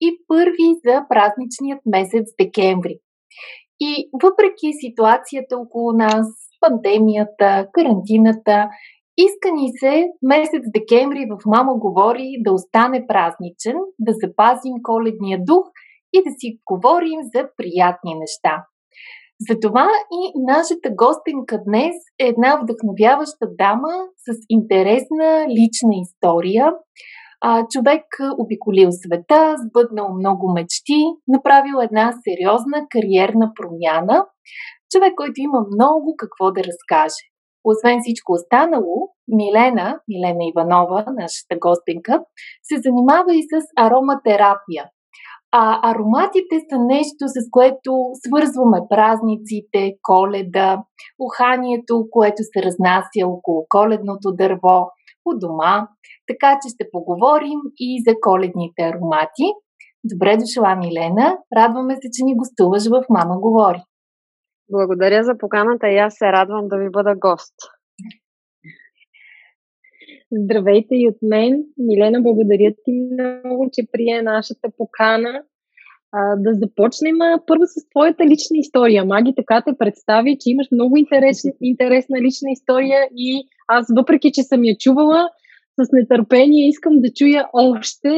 и първи за празничният месец декември. И въпреки ситуацията около нас, пандемията, карантината, иска ни се месец декември в Мама говори да остане празничен, да запазим коледния дух и да си говорим за приятни неща. Затова и нашата гостенка днес е една вдъхновяваща дама с интересна лична история. А, човек обиколил света, сбъднал много мечти, направил една сериозна кариерна промяна. Човек, който има много какво да разкаже. Освен всичко останало, Милена, Милена Иванова, нашата гостенка, се занимава и с ароматерапия. А ароматите са нещо, с което свързваме празниците, коледа, уханието, което се разнася около коледното дърво, у дома. Така че ще поговорим и за коледните аромати. Добре дошла, Милена. Радваме се, че ни гостуваш в Мама говори. Благодаря за поканата и аз се радвам да ви бъда гост. Здравейте и от мен. Милена, благодаря ти много, че прие нашата покана. А, да започнем първо с твоята лична история. Маги така те представи, че имаш много интересна, интересна лична история и аз, въпреки че съм я чувала, с нетърпение искам да чуя още.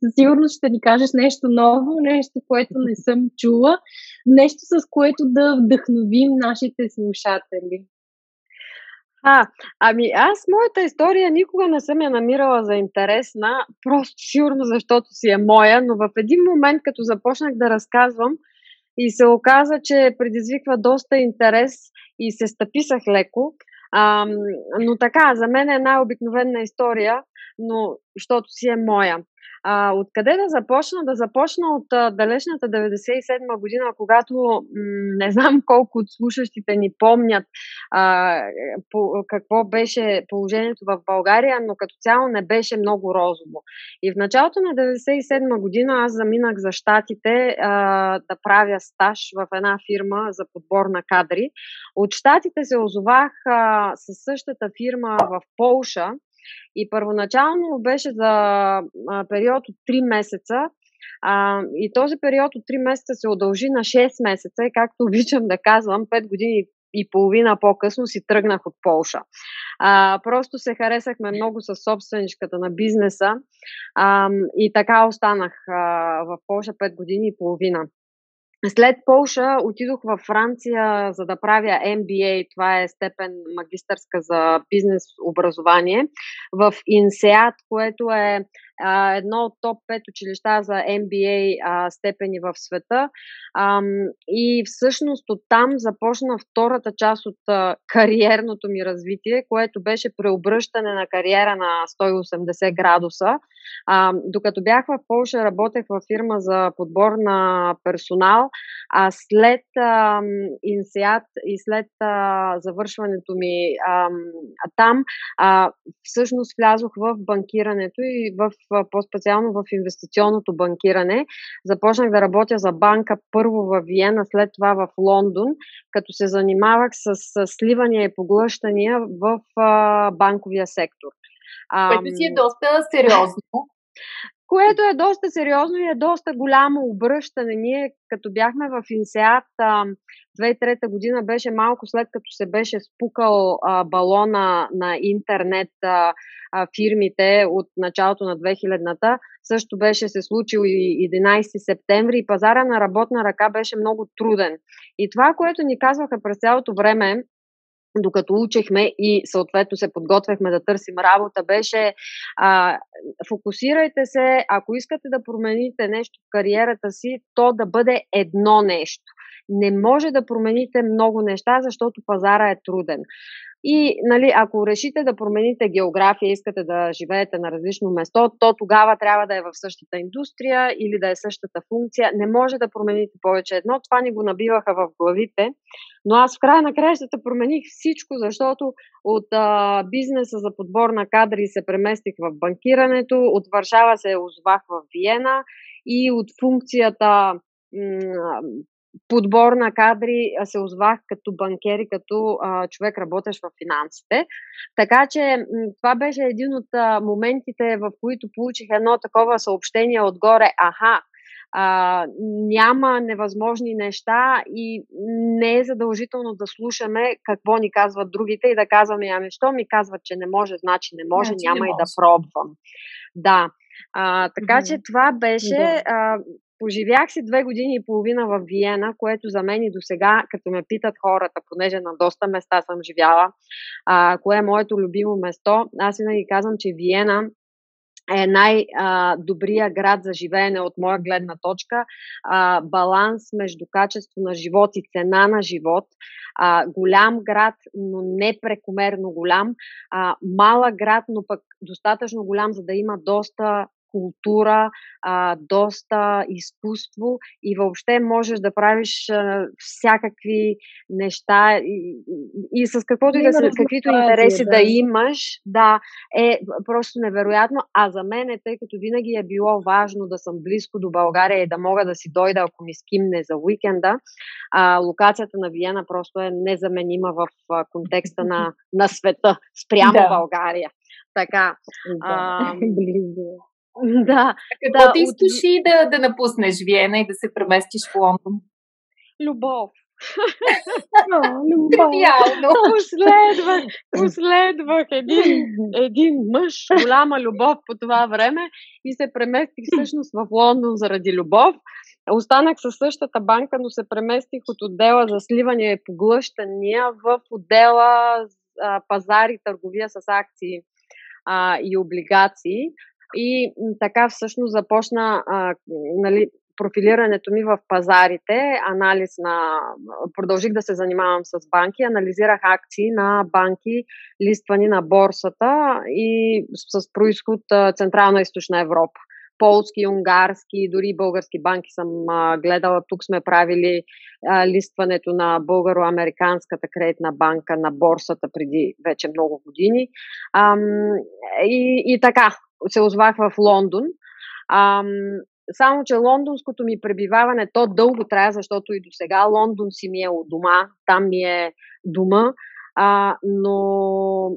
Със сигурност ще ни кажеш нещо ново, нещо, което не съм чула, нещо с което да вдъхновим нашите слушатели. А, ами аз моята история никога не съм я намирала за интересна, просто сигурно защото си е моя, но в един момент, като започнах да разказвам и се оказа, че предизвиква доста интерес и се стъписах леко, а, но така, за мен е една обикновена история, но защото си е моя. А, откъде да започна? Да започна от а, далечната 97 година, когато м- не знам колко от слушащите ни помнят а, по, какво беше положението в България, но като цяло не беше много розово. И в началото на 97 година аз заминах за щатите а, да правя стаж в една фирма за подбор на кадри. От щатите се озовах а, със същата фирма в Полша, и първоначално беше за период от 3 месеца. А, и този период от 3 месеца се удължи на 6 месеца и както обичам да казвам, 5 години и половина по-късно си тръгнах от Полша. А, просто се харесахме много с собственичката на бизнеса а, и така останах а, в Полша 5 години и половина. След Полша отидох във Франция, за да правя MBA, това е степен магистърска за бизнес образование, в INSEAD, което е а, едно от топ 5 училища за MBA а, степени в света. А, и всъщност оттам започна втората част от а, кариерното ми развитие, което беше преобръщане на кариера на 180 градуса. А, докато бях в Польша, работех в фирма за подбор на персонал, а след а, инсиат и след а, завършването ми а, там, а, всъщност влязох в банкирането и в по-специално в инвестиционното банкиране. Започнах да работя за банка първо в Виена, след това в Лондон, като се занимавах с, с сливания и поглъщания в а, банковия сектор. Което си е доста сериозно. Което е доста сериозно и е доста голямо обръщане. Ние, като бяхме в Инсеат, 2003 година беше малко след като се беше спукал а, балона на интернет а, а, фирмите от началото на 2000-та. Също беше се случил и 11 септември и пазара на работна ръка беше много труден. И това, което ни казваха през цялото време, докато учехме и съответно се подготвяхме да търсим работа, беше а, фокусирайте се, ако искате да промените нещо в кариерата си, то да бъде едно нещо. Не може да промените много неща, защото пазара е труден. И нали, ако решите да промените география, искате да живеете на различно место, то тогава трябва да е в същата индустрия или да е същата функция. Не може да промените повече едно. Това ни го набиваха в главите. Но аз в края на краищата промених всичко, защото от а, бизнеса за подбор на кадри се преместих в банкирането, от Варшава се озовах в Виена и от функцията подбор на кадри се озвах като банкер и като а, човек работещ в финансите. Така че това беше един от а, моментите, в които получих едно такова съобщение отгоре. Аха, а, няма невъзможни неща и не е задължително да слушаме какво ни казват другите и да казваме, ами що ми казват, че не може, значи не може, значи няма не и може. да пробвам. Да. А, така mm-hmm. че това беше. А, Поживях си две години и половина в Виена, което за мен и до сега, като ме питат хората, понеже на доста места съм живяла, а, кое е моето любимо место, аз винаги казвам, че Виена е най-добрия град за живеене от моя гледна точка. А, баланс между качество на живот и цена на живот. А, голям град, но не прекомерно голям. А, малък град, но пък достатъчно голям, за да има доста култура, а, доста изкуство и въобще можеш да правиш а, всякакви неща и, и, с каквото и да каквито интереси да. да имаш, да, е просто невероятно. А за мен е, тъй като винаги е било важно да съм близко до България и да мога да си дойда, ако ми скимне за уикенда, а, локацията на Виена просто е незаменима в а, контекста на, на света спрямо да. България. Така. Да, а, близо. Да. Какво да, ти изкуши от... да, да напуснеш Виена и да се преместиш в Лондон? Любов. Тривиално. Последвах, последвах един, един мъж, голяма любов по това време и се преместих всъщност в Лондон заради любов. Останах със същата банка, но се преместих от отдела за сливане и поглъщания в отдела а, пазари, търговия с акции а, и облигации. И така всъщност започна а, нали, профилирането ми в пазарите, анализ на... Продължих да се занимавам с банки, анализирах акции на банки, листвани на борсата и с происход Централна и Източна Европа. Полски, унгарски, дори български банки съм а, гледала. Тук сме правили а, листването на българо-американската кредитна банка на борсата преди вече много години. А, и, и така, се озвах в Лондон. Ам, само, че лондонското ми пребиваване, то дълго трая, защото и до сега Лондон си ми е у дома, там ми е дома, а, но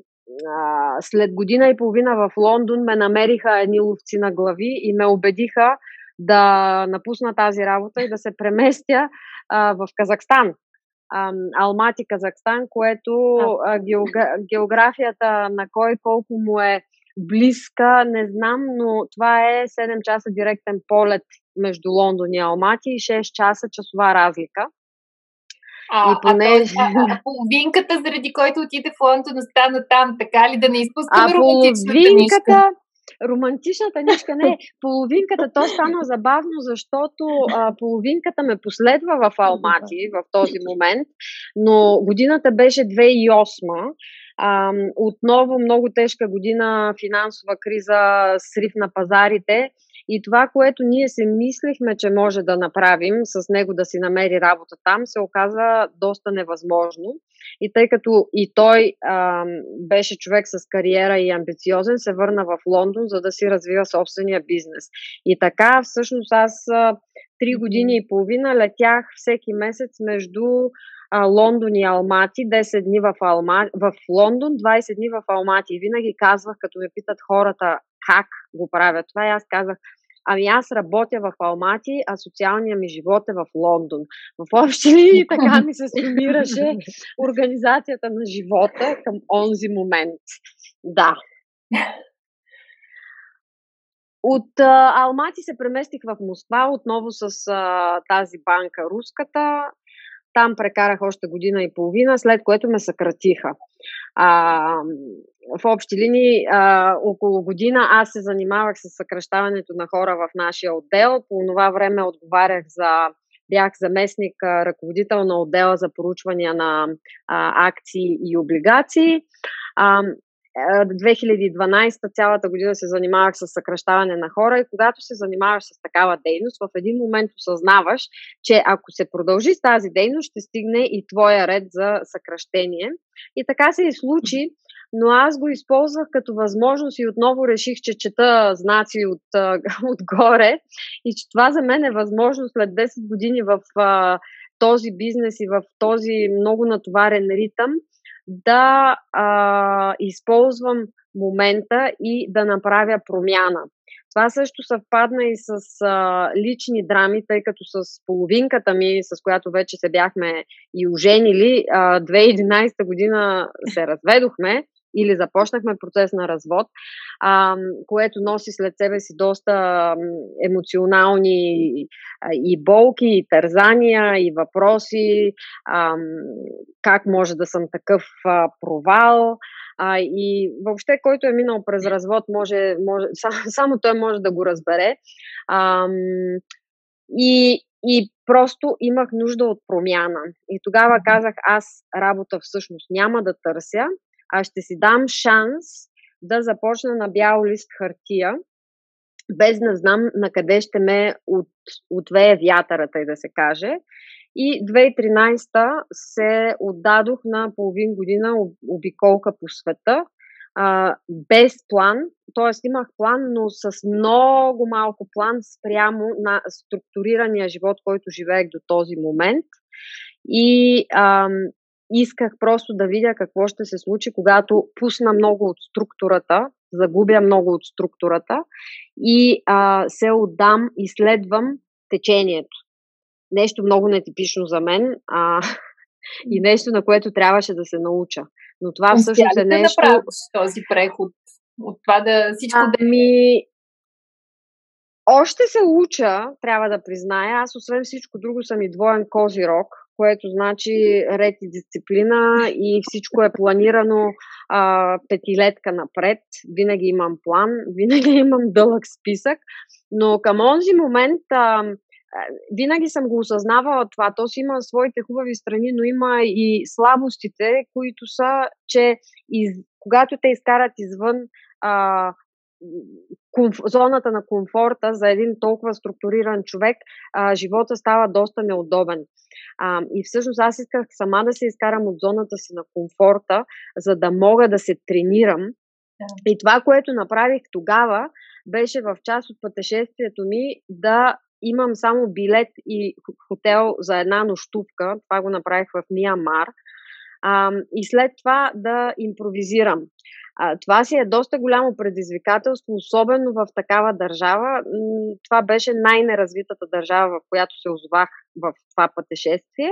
а, след година и половина в Лондон ме намериха едни ловци на глави и ме убедиха да напусна тази работа и да се преместя а, в Казахстан. А, Алмати, Казахстан, което а, географията на кой колко му е близка, не знам, но това е 7 часа директен полет между Лондон и Алмати и 6 часа часова разлика. А, и поне... а, а, а половинката, заради който отиде в Лондон, остана там, така ли да не изпускаме романтичната половинката... нишка? романтичната нишка не е. Половинката, то стана забавно, защото а, половинката ме последва в Алмати в този момент, но годината беше 2008 а, отново много тежка година, финансова криза, срив на пазарите. И това, което ние се мислихме, че може да направим с него да си намери работа там, се оказа доста невъзможно. И тъй като и той а, беше човек с кариера и амбициозен, се върна в Лондон, за да си развива собствения бизнес. И така, всъщност, аз три години и половина летях всеки месец между Лондон и Алмати, 10 дни в, Алма... в Лондон, 20 дни в Алмати. И винаги казвах, като ме питат хората как го правят това, и аз казах, Ами аз работя в Алмати, а социалният ми живот е в Лондон. В общи линии така ми се сумираше организацията на живота към онзи момент. Да. От а, Алмати се преместих в Москва, отново с а, тази банка руската. Там прекарах още година и половина, след което ме съкратиха. А, в общи линии, а, около година аз се занимавах с съкръщаването на хора в нашия отдел. По това време отговарях за бях заместник, ръководител на отдела за поручвания на а, акции и облигации. А, 2012 цялата година се занимавах с съкръщаване на хора и когато се занимаваш с такава дейност, в един момент осъзнаваш, че ако се продължи с тази дейност, ще стигне и твоя ред за съкръщение. И така се и случи, но аз го използвах като възможност и отново реших, че чета знаци от, отгоре и че това за мен е възможност след 10 години в този бизнес и в този много натоварен ритъм да а, използвам момента и да направя промяна. Това също съвпадна и с а, лични драми, тъй като с половинката ми, с която вече се бяхме и оженили, а, 2011 година се разведохме или започнахме процес на развод, а, което носи след себе си доста емоционални и болки, и тързания, и въпроси, а, как може да съм такъв а, провал. А, и въобще, който е минал през развод, може, може, само, той може да го разбере. А, и, и просто имах нужда от промяна. И тогава казах, аз работа всъщност няма да търся, а ще си дам шанс да започна на бял лист хартия, без да знам на къде ще ме от, отвее вятърата и да се каже. И 2013 се отдадох на половин година обиколка по света, а, без план, т.е. имах план, но с много малко план спрямо на структурирания живот, който живеех до този момент. И ам, исках просто да видя какво ще се случи, когато пусна много от структурата, загубя много от структурата и а, се отдам и следвам течението. Нещо много нетипично за мен а, и нещо, на което трябваше да се науча. Но това всъщност е нещо... Да този преход от това да всичко да... Ми, още се уча, трябва да призная. Аз, освен всичко друго, съм и двоен козирог което значи ред и дисциплина и всичко е планирано а, петилетка напред. Винаги имам план, винаги имам дълъг списък, но към онзи момент а, винаги съм го осъзнавала това. То си има своите хубави страни, но има и слабостите, които са, че из, когато те изкарат извън а, комф, зоната на комфорта за един толкова структуриран човек, а, живота става доста неудобен. А, и всъщност аз исках сама да се изкарам от зоната си на комфорта, за да мога да се тренирам. Да. И това, което направих тогава, беше в част от пътешествието ми да имам само билет и хотел за една нощувка. Това го направих в Миямар. А, и след това да импровизирам. А, това си е доста голямо предизвикателство, особено в такава държава. Това беше най-неразвитата държава, в която се озовах в това пътешествие,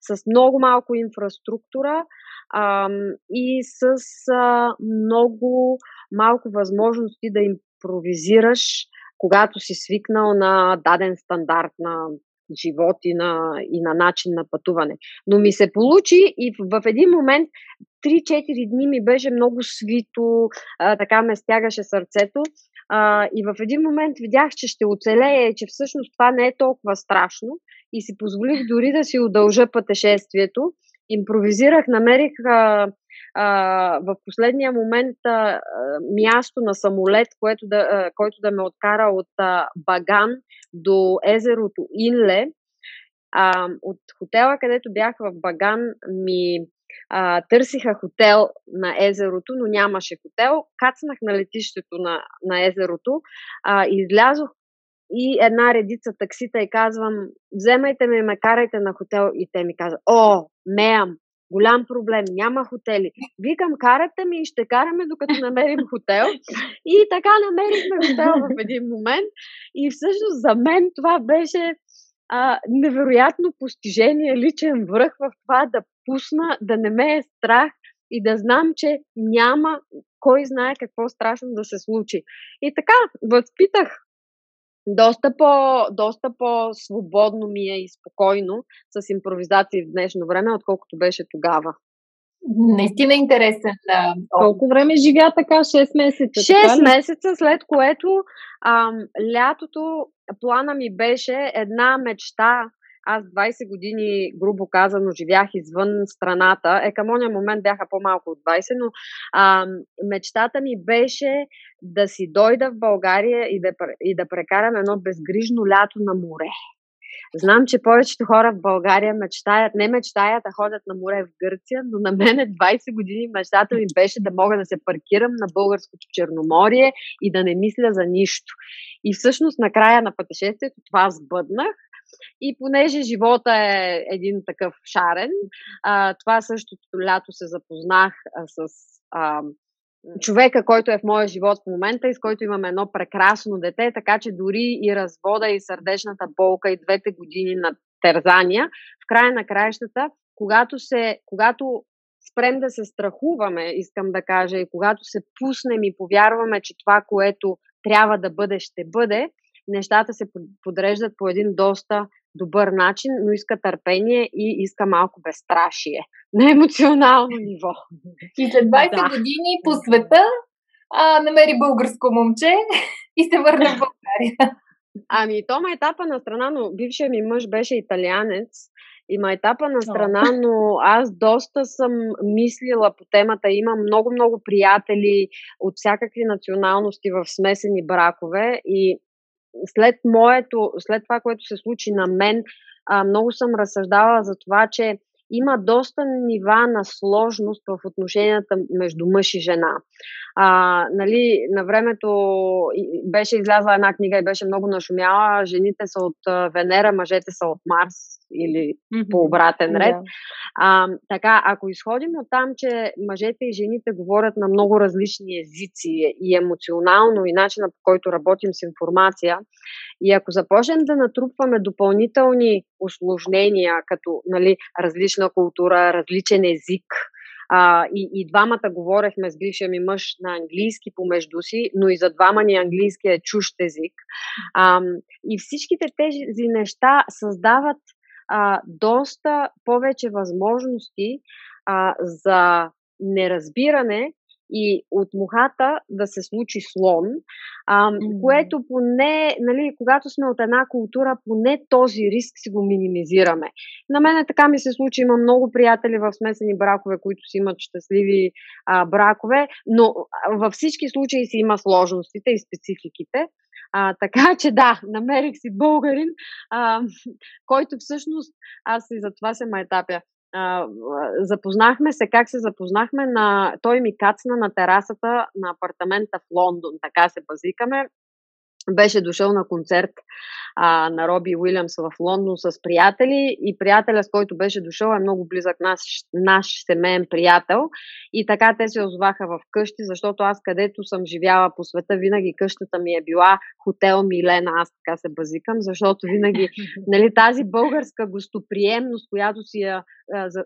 с много малко инфраструктура а, и с а, много малко възможности да импровизираш, когато си свикнал на даден стандарт на живот и на, и на начин на пътуване. Но ми се получи и в, в един момент 3-4 дни ми беше много свито, а, така ме стягаше сърцето. А, и в един момент видях, че ще оцелее, че всъщност това не е толкова страшно и си позволих дори да си удължа пътешествието. Импровизирах, намерих а, а, в последния момент а, място на самолет, което да, а, който да ме откара от а, Баган до езерото Инле. А, от хотела, където бях в Баган, ми а, търсиха хотел на езерото, но нямаше хотел. Кацнах на летището на, на езерото, а, излязох и една редица таксита и казвам, вземайте ме, ме карайте на хотел. И те ми казват, о, меям, голям проблем, няма хотели. Викам, карате ми и ще караме докато намерим хотел. И така намерихме хотел в един момент. И всъщност за мен това беше а, невероятно постижение, личен връх в това да пусна, да не ме е страх и да знам, че няма кой знае какво страшно да се случи. И така, възпитах доста, по, доста по-свободно ми е и спокойно с импровизации в днешно време, отколкото беше тогава. Наистина интересен. Да. Колко време живя така? 6 месеца? 6 месеца, след което ам, лятото плана ми беше една мечта аз 20 години, грубо казано, живях извън страната. Е, към ония момент бяха по-малко от 20, но а, мечтата ми беше да си дойда в България и да, и да прекарам едно безгрижно лято на море. Знам, че повечето хора в България мечтаят, не мечтаят, а ходят на море в Гърция, но на мен 20 години мечтата ми беше да мога да се паркирам на българското Черноморие и да не мисля за нищо. И всъщност на края на пътешествието това сбъднах. И понеже живота е един такъв шарен, а, това същото лято се запознах а, с а, човека, който е в моя живот в момента и с който имаме едно прекрасно дете, така че дори и развода и сърдечната болка и двете години на тързания, в края на краищата, когато, се, когато спрем да се страхуваме, искам да кажа, и когато се пуснем и повярваме, че това, което трябва да бъде, ще бъде, нещата се подреждат по един доста добър начин, но иска търпение и иска малко безстрашие на емоционално ниво. И след 20 да. години по света а, намери българско момче и се върна в България. Ами, то ма етапа на страна, но бившия ми мъж беше италианец. Има етапа на страна, но аз доста съм мислила по темата. Имам много-много приятели от всякакви националности в смесени бракове и след моето, след това, което се случи на мен, а, много съм разсъждавала за това, че има доста нива на сложност в отношенията между мъж и жена. А, нали, на времето беше излязла една книга и беше много нашумяла. Жените са от Венера, мъжете са от Марс или mm-hmm. по обратен ред. Yeah. А, така, ако изходим от там, че мъжете и жените говорят на много различни езици и емоционално и начина по който работим с информация, и ако започнем да натрупваме допълнителни осложнения, като нали, различна култура, различен език, а, и, и двамата говорехме с бившия ми мъж на английски помежду си, но и за двама ни английски е чужд език. А, и всичките тези неща създават а, доста повече възможности а, за неразбиране и от мухата да се случи слон, а, mm-hmm. което поне, нали, когато сме от една култура, поне този риск си го минимизираме. На мен така ми се случи, има много приятели в смесени бракове, които си имат щастливи а, бракове, но във всички случаи си има сложностите и спецификите. А, така че да, намерих си българин, а, който всъщност, аз и за това се майтапя, а, запознахме се, как се запознахме на... Той ми кацна на терасата на апартамента в Лондон, така се базикаме. Беше дошъл на концерт а, на Роби Уилямс в Лондон с приятели. И приятеля, с който беше дошъл, е много близък наш, наш семейен приятел. И така те се озваха в къщи, защото аз където съм живяла по света, винаги къщата ми е била хотел Милена, аз така се базикам, защото винаги нали, тази българска гостоприемност, която си я,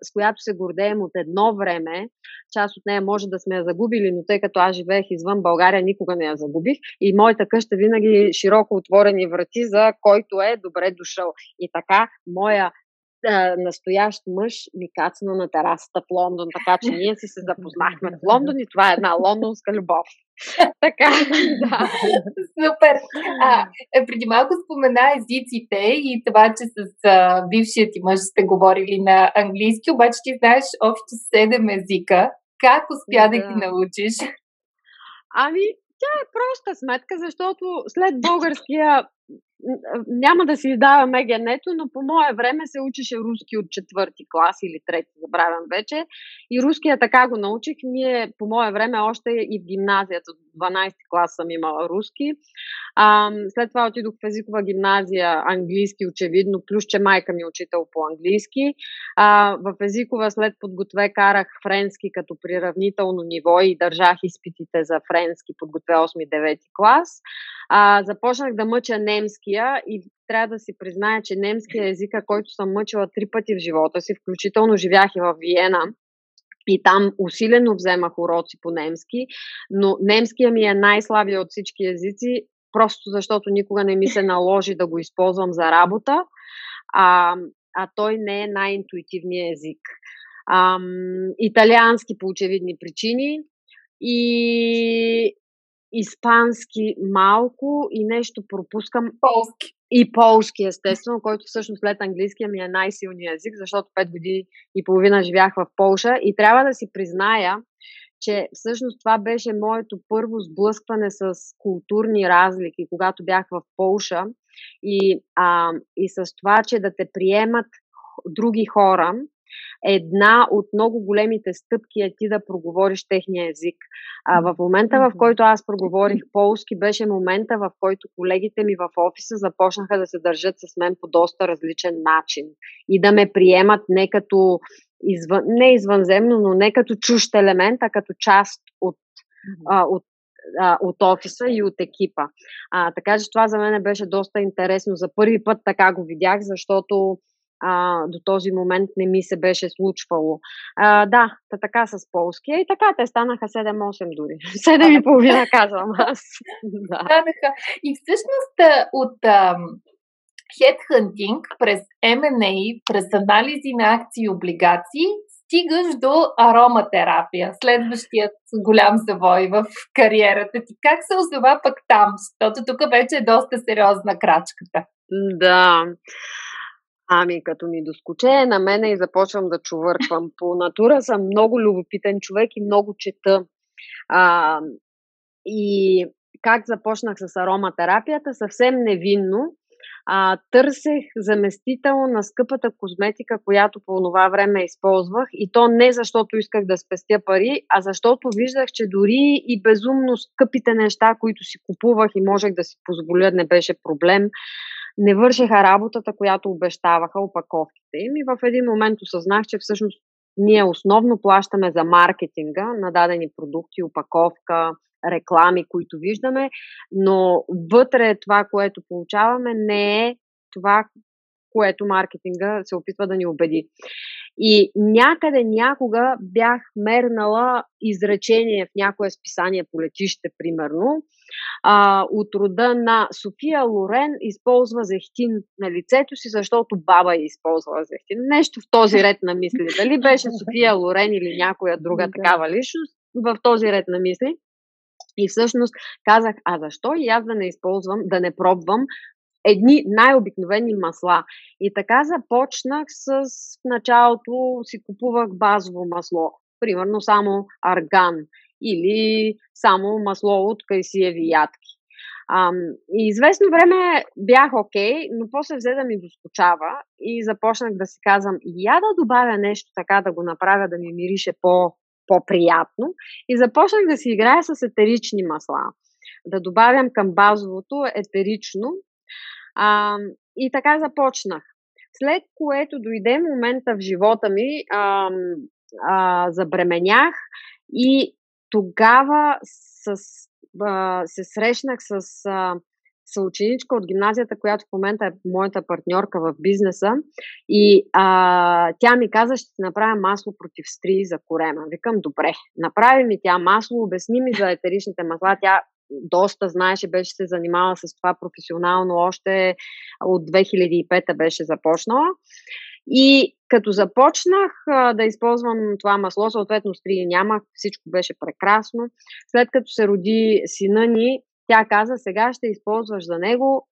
с която се гордеем от едно време, част от нея може да сме я загубили, но тъй като аз живеех извън България, никога не я загубих. И моята къща винаги широко отворени врати за който е добре дошъл. И така, моя а, настоящ мъж ми кацна на терасата в Лондон, така че ние си се запознахме в Лондон и това е една лондонска любов. така, да. Супер! А, е, преди малко спомена езиците и това, че с а, бившия ти мъж сте говорили на английски, обаче ти знаеш общо седем езика. Как успя да, да ги научиш? Ами, тя е проста сметка, защото след българския няма да си издаваме генето, но по мое време се учеше руски от четвърти клас или трети, забравям вече. И руския така го научих. Ние по мое време още и в гимназията, от 12 клас съм имала руски. А, след това отидох в езикова гимназия, английски очевидно, плюс че майка ми е учител по английски. А, в езикова след подготве карах френски като приравнително ниво и държах изпитите за френски подготве 8-9 клас. А, започнах да мъча немския и трябва да си призная, че немския език, който съм мъчила три пъти в живота си, включително живях и в Виена, и там усилено вземах уроци по немски, но немския ми е най-слабия от всички езици, просто защото никога не ми се наложи да го използвам за работа, а, а той не е най-интуитивният език. А, италиански по очевидни причини и испански малко и нещо пропускам. Полски. и полски, естествено, който всъщност след английския ми е най-силният език, защото 5 години и половина живях в Полша и трябва да си призная, че всъщност това беше моето първо сблъскване с културни разлики, когато бях в Полша и, а, и с това, че да те приемат други хора, една от много големите стъпки е ти да проговориш техния език. А, в момента, в който аз проговорих полски, беше момента, в който колегите ми в офиса започнаха да се държат с мен по доста различен начин и да ме приемат не като извън, не извънземно, но не като чужд елемент, а като част от, а, от от офиса и от екипа. А, така че това за мен беше доста интересно. За първи път така го видях, защото а, до този момент не ми се беше случвало. А, да, та така с полския и така те станаха 7-8 дори. 7 и половина казвам аз. да. Станаха. И всъщност от хедхантинг през M&A, през анализи на акции и облигации, стигаш до ароматерапия, следващият голям завой в кариерата ти. Как се озова пък там? Защото тук вече е доста сериозна крачката. Да. Ами, като ми доскоче на мене и започвам да чувърквам. По натура съм много любопитен човек и много чета. А, и как започнах с ароматерапията? Съвсем невинно. А, търсех заместител на скъпата козметика, която по това време използвах. И то не защото исках да спестя пари, а защото виждах, че дори и безумно скъпите неща, които си купувах и можех да си позволя, не беше проблем не вършеха работата, която обещаваха опаковките им. И в един момент осъзнах, че всъщност ние основно плащаме за маркетинга на дадени продукти, опаковка, реклами, които виждаме, но вътре това, което получаваме, не е това, което маркетинга се опитва да ни убеди. И някъде някога бях мернала изречение в някое списание по летище, примерно, а, от рода на София Лорен използва зехтин на лицето си, защото баба е използвала зехтин. Нещо в този ред на мисли. Дали беше София Лорен или някоя друга такава личност, в този ред на мисли. И всъщност казах, а защо и аз да не използвам, да не пробвам едни най-обикновени масла. И така започнах с началото си купувах базово масло. Примерно само арган или само масло от кайсиеви ядки. Ам, и известно време бях окей, okay, но после взе да ми доскочава и започнах да си казвам, я да добавя нещо така, да го направя да ми мирише по, по-приятно. И започнах да си играя с етерични масла. Да добавям към базовото етерично. А, и така започнах. След което дойде момента в живота ми, а, а, забременях и тогава с, а, се срещнах с а, съученичка от гимназията, която в момента е моята партньорка в бизнеса и а, тя ми каза, ще направя масло против стри за корема. Викам, добре, направи ми тя масло, обясни ми за етеричните масла. Тя доста знаеше, беше се занимавала с това професионално още от 2005 беше започнала. И като започнах а, да използвам това масло, съответно стрии нямах, всичко беше прекрасно. След като се роди сина ни, тя каза, сега ще използваш за него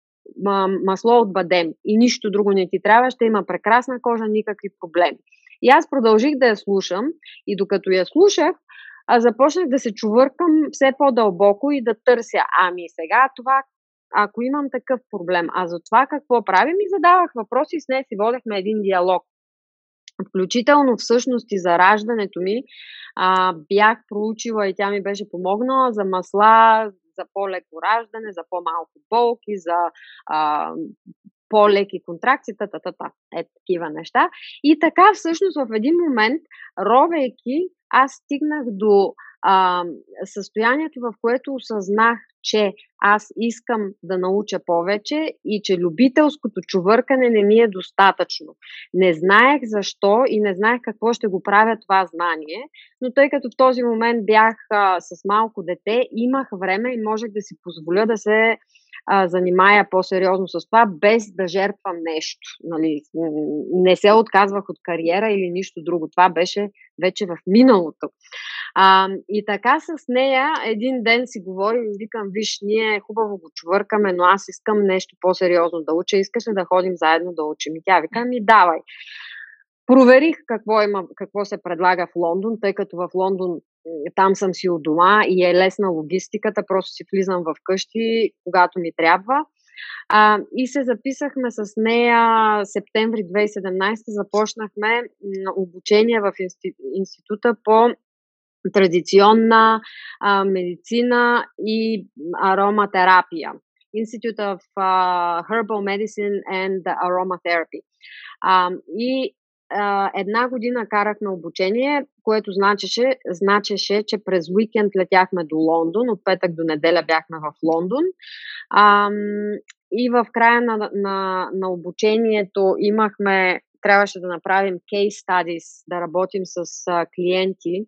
масло от бадем и нищо друго не ти трябва, ще има прекрасна кожа, никакви проблеми. И аз продължих да я слушам и докато я слушах, а започнах да се чувъркам все по-дълбоко и да търся, ами сега това, ако имам такъв проблем, а за това какво правим и задавах въпроси и с нея си водехме един диалог. Включително всъщност и за раждането ми а, бях проучила и тя ми беше помогнала за масла, за по-леко раждане, за по-малко болки, за а, по-леки контракции, та, та, та, та, е такива неща. И така всъщност в един момент, ровейки, аз стигнах до а, състоянието, в което осъзнах, че аз искам да науча повече и че любителското чувъркане не ми е достатъчно. Не знаех защо и не знаех какво ще го правя това знание, но тъй като в този момент бях а, с малко дете, имах време и можех да си позволя да се а, занимая по-сериозно с това, без да жертвам нещо. Нали? Не се отказвах от кариера или нищо друго. Това беше вече в миналото. А, и така с нея един ден си говорим, викам, виж, ние хубаво го чувъркаме, но аз искам нещо по-сериозно да уча, искаш ли да ходим заедно да учим? И тя вика, ми давай. Проверих какво, има, какво се предлага в Лондон, тъй като в Лондон там съм си от дома и е лесна логистиката, просто си влизам в къщи, когато ми трябва. А, и се записахме с нея септември 2017, започнахме обучение в института по традиционна а, медицина и ароматерапия. Institute of uh, Herbal Medicine and Aromatherapy. А, и една година карахме обучение, което значеше, значеше, че през уикенд летяхме до Лондон, от петък до неделя бяхме в Лондон. А, и в края на, на, на обучението имахме трябваше да направим case studies, да работим с а, клиенти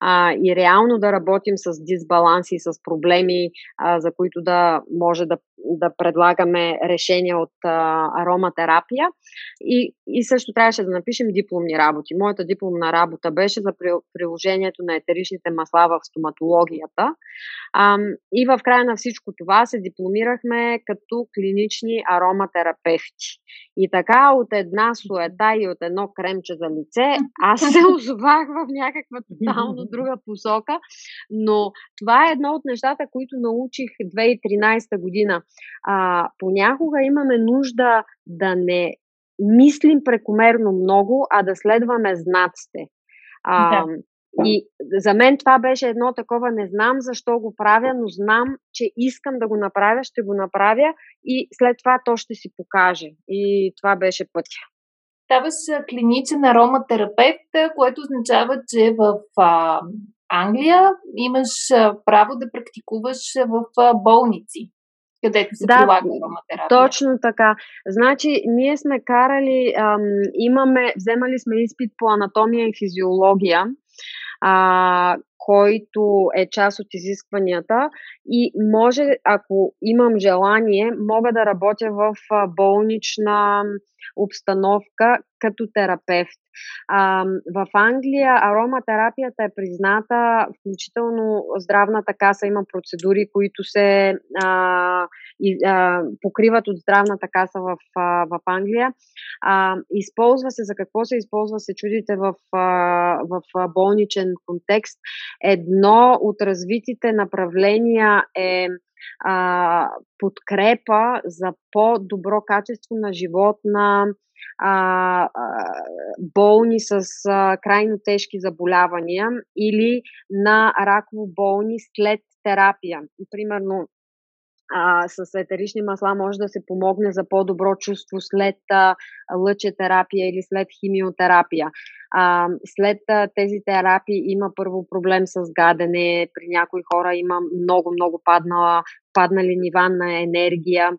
а, и реално да работим с дисбаланси, с проблеми, а, за които да може да, да предлагаме решения от а, ароматерапия. И, и също трябваше да напишем дипломни работи. Моята дипломна работа беше за приложението на етеричните масла в стоматологията. А, и в края на всичко това се дипломирахме като клинични ароматерапевти. И така от една суета и от едно кремче за лице, аз се озовах в някаква тотално друга посока, но това е едно от нещата, които научих 2013 година. А, понякога имаме нужда да не мислим прекомерно много, а да следваме знаците. А, да. И за мен това беше едно такова, не знам защо го правя, но знам, че искам да го направя, ще го направя и след това то ще си покаже. И това беше пътя. Ставаш клиничен ароматерапевт, което означава, че в а, Англия имаш право да практикуваш в а, болници където се да, прилага ароматерапия. Точно така. Значи, ние сме карали, ам, имаме, вземали сме изпит по анатомия и физиология а, който е част от изискванията и може, ако имам желание, мога да работя в болнична обстановка като терапевт. В Англия ароматерапията е призната, включително здравната каса има процедури, които се а, а, покриват от здравната каса в, а, в Англия. А, използва се, за какво се използва, се чудите в, а, в болничен контекст. Едно от развитите направления е а, подкрепа за по-добро качество на живот на а, болни с а, крайно тежки заболявания или на раково болни след терапия. Примерно, а, с етерични масла може да се помогне за по-добро чувство след а, лъчетерапия или след химиотерапия. А, след а, тези терапии има първо проблем с гадене, при някои хора има много-много паднала паднали нива на енергия.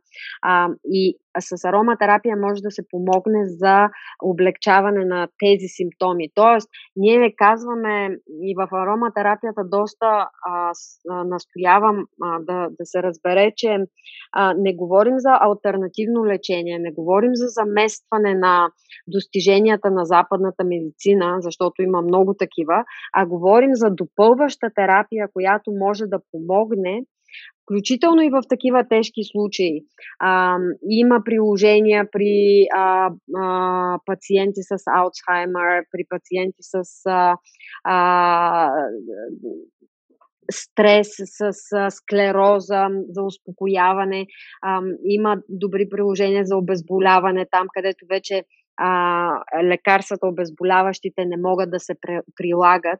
А, и с ароматерапия може да се помогне за облегчаване на тези симптоми. Тоест, ние не казваме и в ароматерапията доста а, с, а, настоявам а, да, да се разбере, че а, не говорим за альтернативно лечение, не говорим за заместване на достиженията на западната медицина, защото има много такива, а говорим за допълваща терапия, която може да помогне включително и в такива тежки случаи. А, има приложения при а, а, пациенти с Алцхаймер, при пациенти с а, а, стрес, с, с склероза, за успокояване. А, има добри приложения за обезболяване там, където вече а, лекарствата обезболяващите не могат да се прилагат.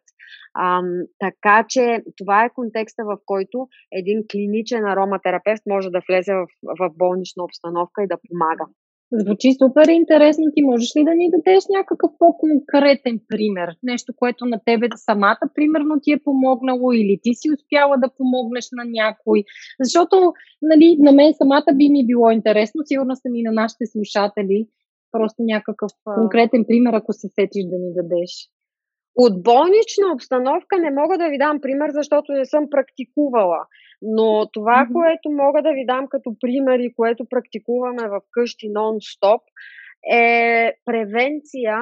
А, така че това е контекста, в който един клиничен ароматерапевт може да влезе в, в болнична обстановка и да помага. Звучи супер интересно. Ти можеш ли да ни дадеш някакъв по-конкретен пример? Нещо, което на тебе самата, примерно, ти е помогнало или ти си успяла да помогнеш на някой? Защото, нали, на мен самата би ми било интересно, сигурно съм и на нашите слушатели, Просто някакъв конкретен пример, ако се сетиш да ни дадеш. От болнична обстановка не мога да ви дам пример, защото не съм практикувала. Но това, mm-hmm. което мога да ви дам като пример и което практикуваме в къщи нон-стоп, е превенция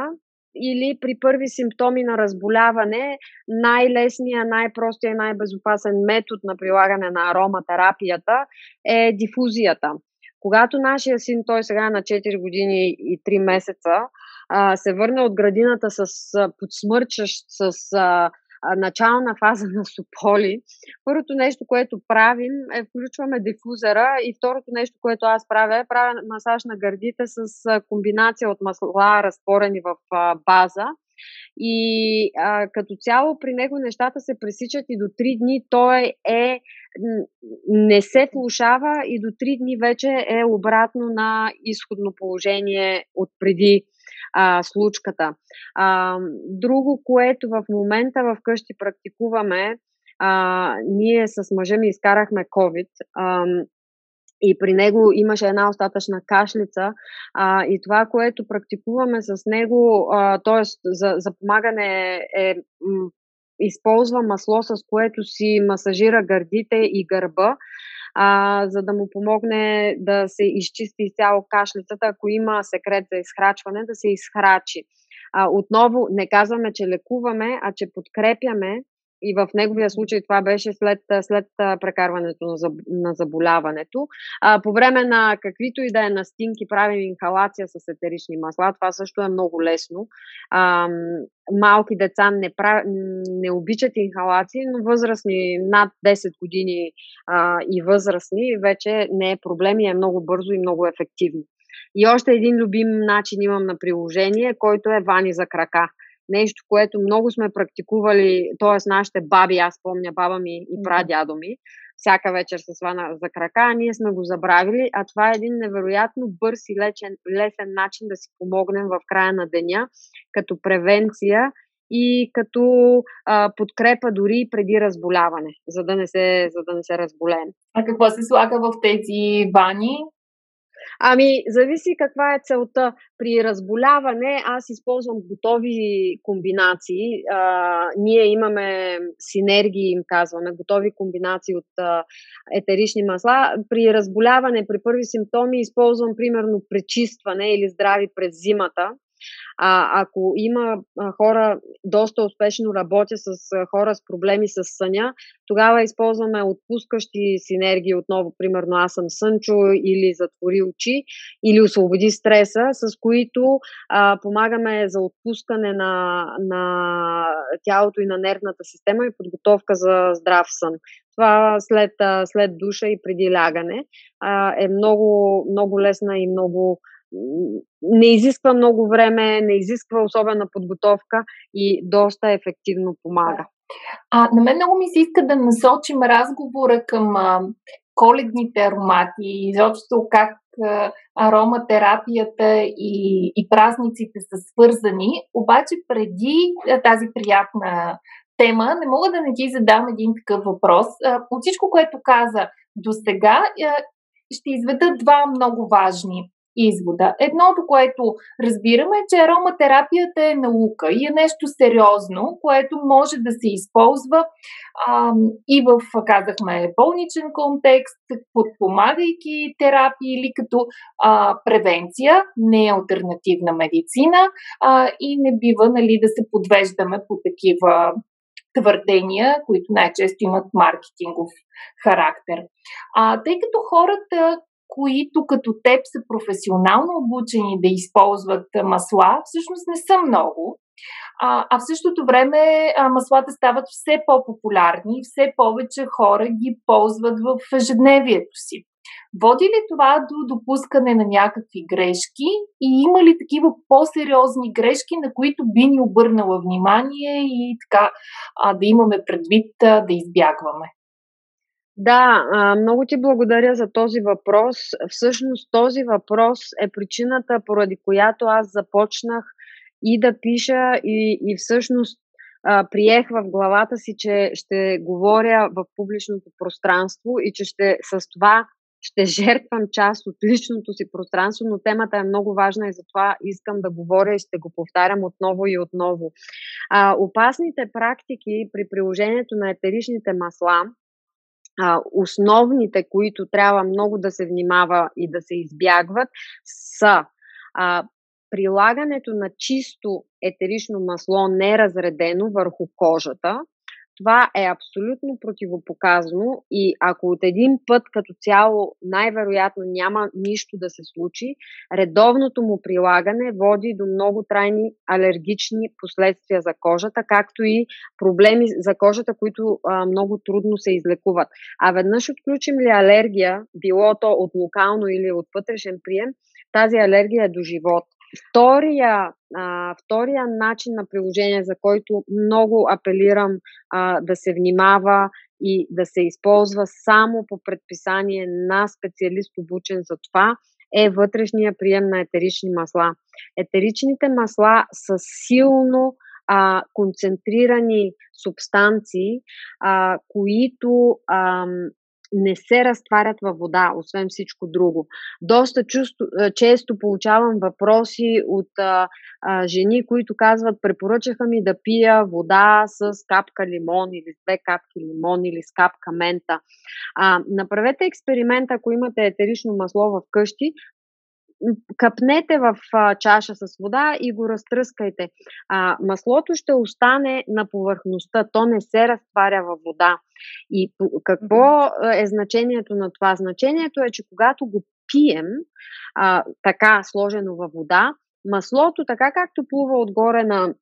или при първи симптоми на разболяване, най-лесният, най-простия и най-безопасен метод на прилагане на ароматерапията е дифузията. Когато нашия син, той сега е на 4 години и 3 месеца, се върне от градината с подсмърчащ, с начална фаза на сополи, първото нещо, което правим е включваме дифузера и второто нещо, което аз правя е правя масаж на гърдите с комбинация от масла, разтворени в база. И а, като цяло при него нещата се пресичат и до 3 дни той е не се влушава и до 3 дни вече е обратно на изходно положение от преди а, случката. А, друго, което в момента в къщи практикуваме, а, ние с мъжа ми изкарахме COVID. А, и при него имаше една остатъчна кашлица. А, и това, което практикуваме с него, т.е. за, за помагане е, м, използва масло, с което си масажира гърдите и гърба а, за да му помогне да се изчисти изцяло кашлицата, ако има секрет за изхрачване, да се изхрачи. А, отново не казваме, че лекуваме, а че подкрепяме и в неговия случай това беше след, след прекарването на, заб, на заболяването. А, по време на каквито и да е настинки правим инхалация с етерични масла. Това също е много лесно. А, малки деца не, прав... не обичат инхалации, но възрастни над 10 години а, и възрастни вече не е проблем и е много бързо и много ефективно. И още един любим начин имам на приложение, който е вани за крака нещо, което много сме практикували, т.е. нашите баби, аз помня баба ми и прадядо ми, всяка вечер се свана за крака, а ние сме го забравили, а това е един невероятно бърз и лечен, лесен начин да си помогнем в края на деня, като превенция и като а, подкрепа дори преди разболяване, за да не се, за да не се разболеем. А какво се слага в тези бани? Ами, зависи каква е целта. При разболяване аз използвам готови комбинации. А, ние имаме синергии, им казваме, готови комбинации от а, етерични масла. При разболяване, при първи симптоми използвам примерно пречистване или здрави през зимата а, ако има хора, доста успешно работя с хора с проблеми с съня, тогава използваме отпускащи синергии отново, примерно аз съм сънчо или затвори очи, или освободи стреса, с които а, помагаме за отпускане на, на тялото и на нервната система и подготовка за здрав сън. Това след, след душа и преди лягане а, е много, много лесна и много не изисква много време, не изисква особена подготовка и доста ефективно помага. А, на мен много ми се иска да насочим разговора към а, коледните аромати, изобщо как а, ароматерапията и, и празниците са свързани. Обаче преди а, тази приятна тема, не мога да не ти задам един такъв въпрос. А, от всичко, което каза до сега, ще изведа два много важни извода. Едното, което разбираме е, че ароматерапията е наука и е нещо сериозно, което може да се използва а, и в, казахме, болничен контекст, подпомагайки терапии или като а, превенция, не е альтернативна медицина а, и не бива нали, да се подвеждаме по такива твърдения, които най-често имат маркетингов характер. А, тъй като хората които като теб са професионално обучени да използват масла, всъщност не са много. А, в същото време маслата стават все по-популярни и все повече хора ги ползват в ежедневието си. Води ли това до допускане на някакви грешки и има ли такива по-сериозни грешки, на които би ни обърнала внимание и така а, да имаме предвид а, да избягваме? Да, много ти благодаря за този въпрос. Всъщност този въпрос е причината, поради която аз започнах и да пиша и, и всъщност приех в главата си, че ще говоря в публичното пространство и че ще с това ще жертвам част от личното си пространство, но темата е много важна и затова искам да говоря и ще го повтарям отново и отново. А, опасните практики при приложението на етеричните масла основните, които трябва много да се внимава и да се избягват, са а, прилагането на чисто етерично масло неразредено върху кожата това е абсолютно противопоказано и ако от един път като цяло най-вероятно няма нищо да се случи, редовното му прилагане води до много трайни алергични последствия за кожата, както и проблеми за кожата, които а, много трудно се излекуват. А веднъж отключим ли алергия, било то от локално или от вътрешен прием, тази алергия е до живот. Втория, а, втория начин на приложение, за който много апелирам а, да се внимава и да се използва само по предписание на специалист обучен за това, е вътрешния прием на етерични масла. Етеричните масла са силно а, концентрирани субстанции, а, които а, не се разтварят във вода, освен всичко друго. Доста често, често получавам въпроси от а, а, жени, които казват, препоръчаха ми да пия вода с капка лимон или с две капки лимон или с капка мента. А, направете експеримент, ако имате етерично масло в къщи, капнете в а, чаша с вода и го разтръскайте. А, маслото ще остане на повърхността, то не се разтваря във вода. И какво е значението на това? Значението е, че когато го пием, а, така сложено във вода, маслото, така както плува отгоре на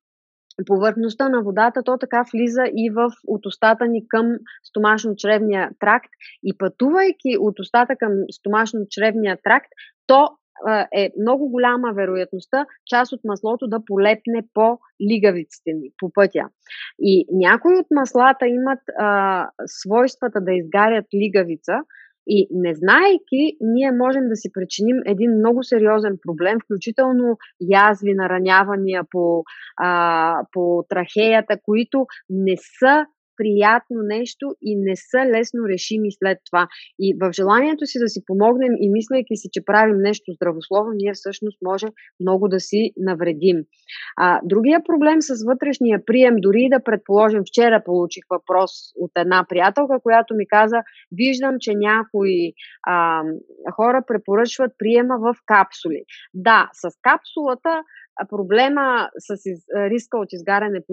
повърхността на водата, то така влиза и в от устата ни към стомашно-чревния тракт и пътувайки от устата към стомашно-чревния тракт, то е много голяма вероятността част от маслото да полепне по лигавиците ни, по пътя. И някои от маслата имат а, свойствата да изгарят лигавица, и не знаейки, ние можем да си причиним един много сериозен проблем, включително язви, наранявания по, а, по трахеята, които не са приятно нещо и не са лесно решими след това. И в желанието си да си помогнем и мислейки си, че правим нещо здравословно, ние всъщност може много да си навредим. А, другия проблем с вътрешния прием, дори да предположим, вчера получих въпрос от една приятелка, която ми каза, виждам, че някои а, хора препоръчват приема в капсули. Да, с капсулата проблема с из, риска от изгаряне по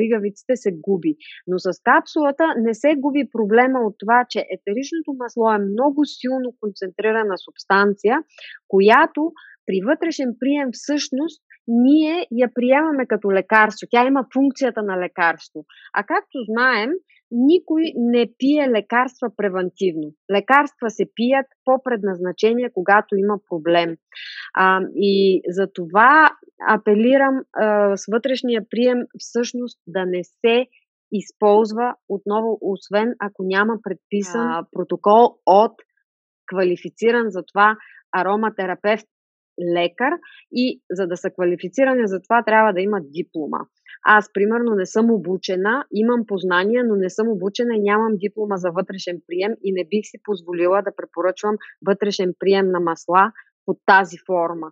лигавиците се губи. Но с капсулата не се губи проблема от това, че етеричното масло е много силно концентрирана субстанция, която при вътрешен прием всъщност ние я приемаме като лекарство. Тя има функцията на лекарство. А както знаем, никой не пие лекарства превентивно. Лекарства се пият по предназначение, когато има проблем. А, и за това апелирам а, с вътрешния прием всъщност да не се използва отново, освен ако няма предписан а, протокол от квалифициран за това ароматерапевт лекар и за да са квалифицирани за това трябва да имат диплома. Аз, примерно, не съм обучена, имам познания, но не съм обучена и нямам диплома за вътрешен прием и не бих си позволила да препоръчвам вътрешен прием на масла под тази форма.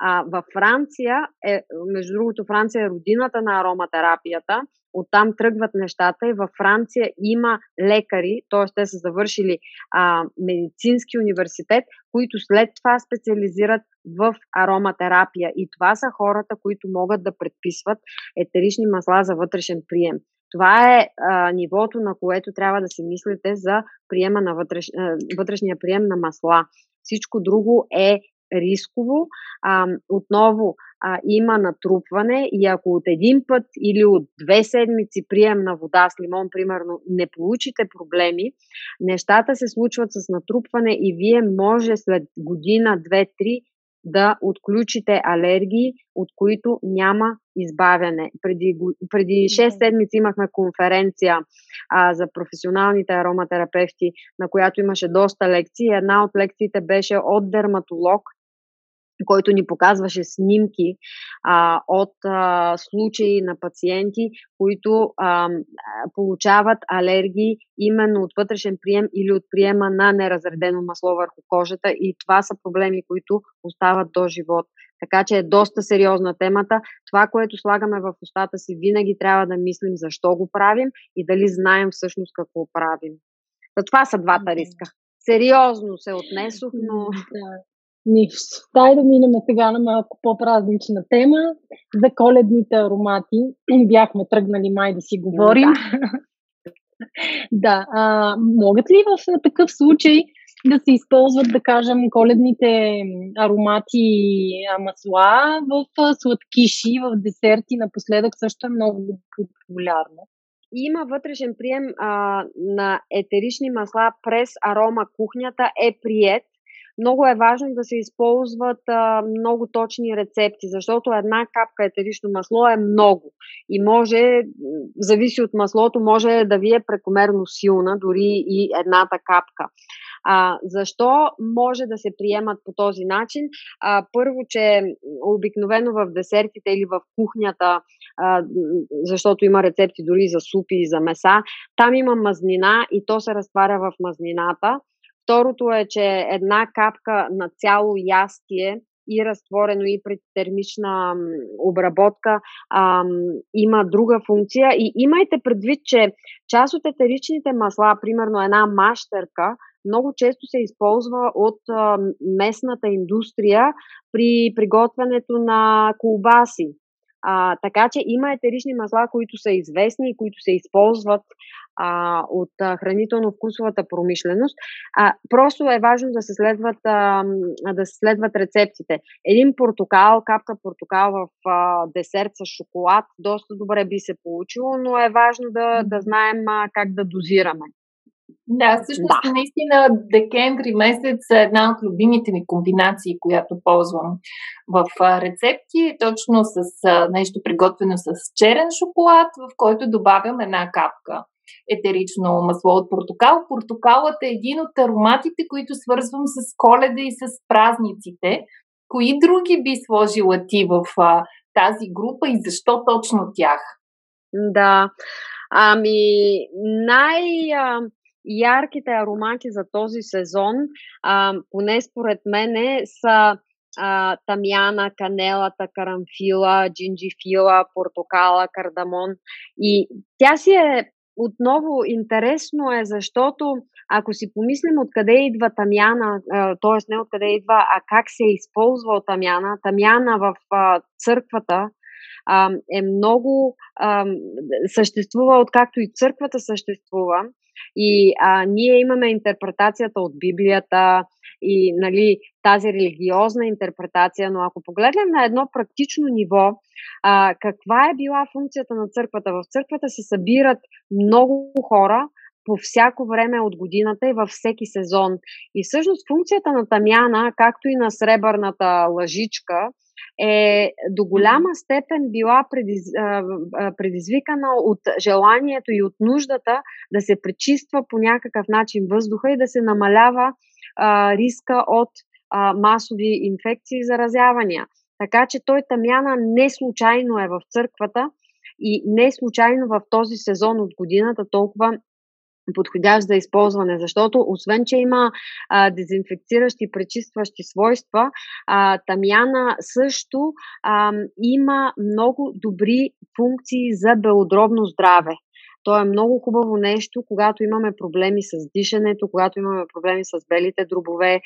А, във Франция, е, между другото, Франция е родината на ароматерапията, оттам тръгват нещата и във Франция има лекари, т.е. те са завършили а, медицински университет, които след това специализират в ароматерапия. И това са хората, които могат да предписват етерични масла за вътрешен прием. Това е а, нивото, на което трябва да си мислите за приема на вътреш, а, вътрешния прием на масла. Всичко друго е рисково. А, отново а, има натрупване и ако от един път или от две седмици прием на вода с лимон, примерно, не получите проблеми, нещата се случват с натрупване и вие може след година, две, три да отключите алергии, от които няма избавяне. Преди, преди 6 седмици имахме конференция а, за професионалните ароматерапевти, на която имаше доста лекции. Една от лекциите беше от дерматолог, който ни показваше снимки а, от а, случаи на пациенти, които а, получават алергии именно от вътрешен прием или от приема на неразредено масло върху кожата и това са проблеми, които остават до живот. Така че е доста сериозна темата. Това, което слагаме в устата си, винаги трябва да мислим защо го правим и дали знаем всъщност какво правим. това са двата риска. Сериозно се отнесох, но... Нищо. Дай да минем сега на малко по-празнична тема. За коледните аромати бяхме тръгнали май да си говорим. да, а, могат ли в такъв случай да се използват, да кажем, коледните аромати и масла в сладкиши, в десерти. Напоследък също е много популярно. Има вътрешен прием а, на етерични масла през арома кухнята е прият много е важно да се използват а, много точни рецепти, защото една капка етерично масло е много и може, зависи от маслото, може да ви е прекомерно силна, дори и едната капка. А, защо може да се приемат по този начин? А, първо, че обикновено в десертите или в кухнята, а, защото има рецепти дори за супи и за меса, там има мазнина и то се разтваря в мазнината Второто е, че една капка на цяло ястие и разтворено и при термична обработка а, има друга функция. И имайте предвид, че част от етеричните масла, примерно една мащерка, много често се използва от а, местната индустрия при приготвянето на колбаси. А, така че има етерични масла, които са известни и които се използват а, от а, хранително-вкусовата промишленост. А, просто е важно да се следват, а, да се следват рецептите. Един портокал, капка портокал в а, десерт с шоколад, доста добре би се получило, но е важно да, да знаем а, как да дозираме. Да, всъщност да. наистина декември месец е една от любимите ми комбинации, която ползвам в рецепти, точно с нещо приготвено с черен шоколад, в който добавям една капка етерично масло от портокал. Портокалът е един от ароматите, които свързвам с коледа и с празниците. Кои други би сложила ти в а, тази група и защо точно тях? Да, ами най- ярките аромати за този сезон, а, поне според мене, са а, тамяна, канелата, карамфила, джинджифила, портокала, кардамон. И тя си е отново интересно е, защото ако си помислим откъде идва тамяна, т.е. не откъде идва, а как се е използвал тамяна, тамяна в църквата е много, съществува откакто и църквата съществува. И а, ние имаме интерпретацията от Библията и нали, тази религиозна интерпретация, но ако погледнем на едно практично ниво, а, каква е била функцията на църквата? В църквата се събират много хора, по всяко време от годината и във всеки сезон. И всъщност функцията на тамяна, както и на сребърната лъжичка, е до голяма степен била предиз, предизвикана от желанието и от нуждата да се пречиства по някакъв начин въздуха и да се намалява а, риска от а, масови инфекции и заразявания. Така че той тамяна не случайно е в църквата и не случайно в този сезон от годината толкова подходящ за използване, защото освен, че има а, дезинфекциращи, пречистващи свойства, а, тамяна също а, има много добри функции за белодробно здраве. То е много хубаво нещо, когато имаме проблеми с дишането, когато имаме проблеми с белите дробове